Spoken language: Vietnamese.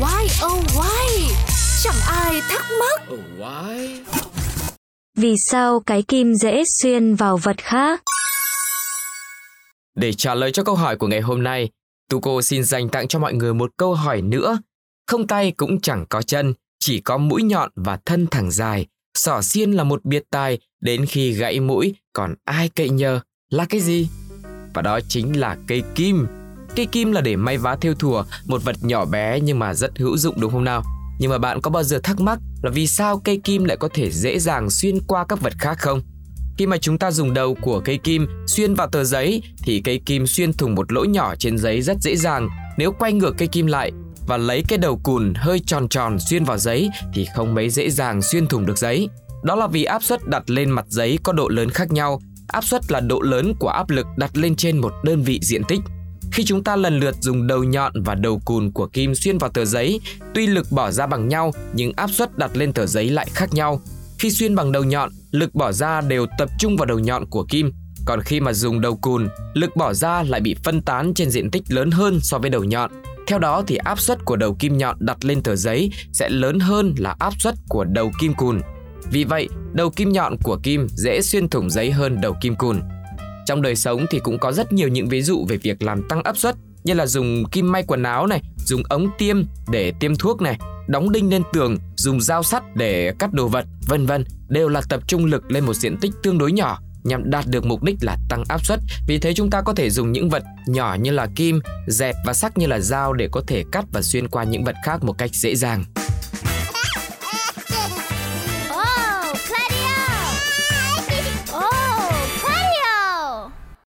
Why oh why? Chẳng ai thắc mắc. Oh, why? Vì sao cái kim dễ xuyên vào vật khác? Để trả lời cho câu hỏi của ngày hôm nay, Tuco xin dành tặng cho mọi người một câu hỏi nữa. Không tay cũng chẳng có chân, chỉ có mũi nhọn và thân thẳng dài. Sỏ xiên là một biệt tài, đến khi gãy mũi, còn ai cậy nhờ là cái gì? Và đó chính là cây kim. Cây kim là để may vá theo thùa, một vật nhỏ bé nhưng mà rất hữu dụng đúng không nào? Nhưng mà bạn có bao giờ thắc mắc là vì sao cây kim lại có thể dễ dàng xuyên qua các vật khác không? Khi mà chúng ta dùng đầu của cây kim xuyên vào tờ giấy thì cây kim xuyên thủng một lỗ nhỏ trên giấy rất dễ dàng. Nếu quay ngược cây kim lại và lấy cái đầu cùn hơi tròn tròn xuyên vào giấy thì không mấy dễ dàng xuyên thủng được giấy. Đó là vì áp suất đặt lên mặt giấy có độ lớn khác nhau. Áp suất là độ lớn của áp lực đặt lên trên một đơn vị diện tích. Khi chúng ta lần lượt dùng đầu nhọn và đầu cùn của kim xuyên vào tờ giấy, tuy lực bỏ ra bằng nhau nhưng áp suất đặt lên tờ giấy lại khác nhau. Khi xuyên bằng đầu nhọn, lực bỏ ra đều tập trung vào đầu nhọn của kim, còn khi mà dùng đầu cùn, lực bỏ ra lại bị phân tán trên diện tích lớn hơn so với đầu nhọn. Theo đó thì áp suất của đầu kim nhọn đặt lên tờ giấy sẽ lớn hơn là áp suất của đầu kim cùn. Vì vậy, đầu kim nhọn của kim dễ xuyên thủng giấy hơn đầu kim cùn. Trong đời sống thì cũng có rất nhiều những ví dụ về việc làm tăng áp suất như là dùng kim may quần áo này, dùng ống tiêm để tiêm thuốc này, đóng đinh lên tường, dùng dao sắt để cắt đồ vật, vân vân, đều là tập trung lực lên một diện tích tương đối nhỏ nhằm đạt được mục đích là tăng áp suất. Vì thế chúng ta có thể dùng những vật nhỏ như là kim, dẹt và sắc như là dao để có thể cắt và xuyên qua những vật khác một cách dễ dàng.